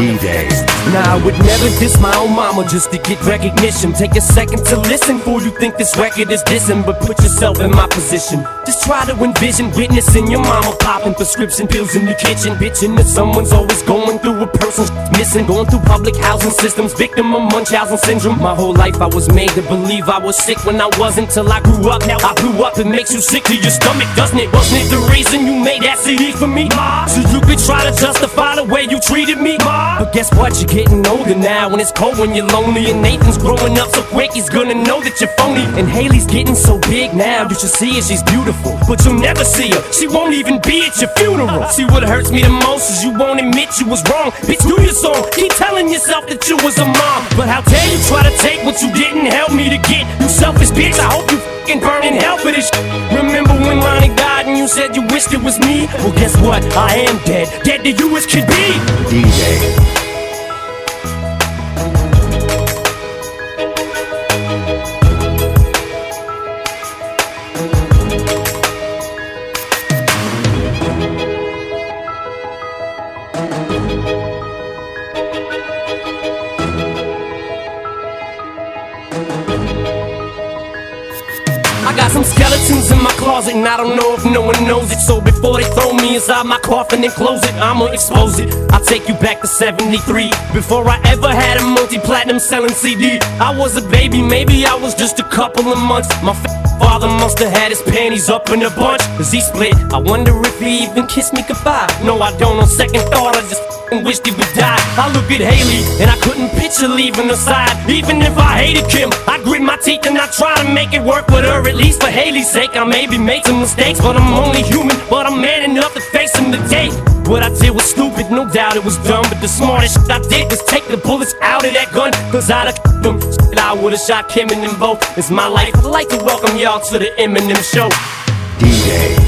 D-Day. Now I would never diss my own mama just to get recognition. Take a second to listen before you think this record is dissing, but put yourself in my position. Just try to envision witnessing your mama popping prescription pills in the kitchen, bitching that someone's always going through a person's missing, going through public housing systems, victim of Munchausen syndrome. My whole life I was made to believe I was sick when I wasn't till I grew up. Now I blew up, it makes you sick to your stomach, doesn't it? Wasn't it the reason you made that CD for me? So justify the way you treated me. But guess what? You're getting older now, and it's cold when you're lonely. And Nathan's growing up so quick, he's gonna know that you're phony. And Hailie's getting so big now, you should see her, she's beautiful. But you'll never see her, she won't even be at your funeral. See what hurts me the most is you won't admit you was wrong. Bitch, do your song, keep telling yourself that you was a mom. But how dare you try to take what you didn't help me to get? You selfish bitch, I hope you fucking burn in hell for this. Remember when you said you wished it was me? Well, guess what? I am dead, dead to you as can be. I got some skeletons in my closet and I don't know if no one knows it. So before they throw me inside my coffin and close it, I'ma expose it. I'll take you back to 73. Before I ever had a multi-platinum selling CD. I was a baby, maybe I was just a couple of months. My father must have had his panties up in a bunch. Cause he split. I wonder if he even kissed me goodbye. No, I don't. On second thought, I just wished he would die. I look at Hailie and I couldn't picture leaving her side. Even if I hated Kim, I grit my teeth and I try to make it work with her. At least for Hailie's sake, I maybe made some mistakes, but I'm only human. But I'm man enough to face them today. What I did was stupid, no doubt it was dumb. But the smartest shit I did was take the bullets out of that gun. Cause I'd have. I would've shot Kim and them both. It's my life. I'd like to welcome y'all to the Eminem show. D-Day.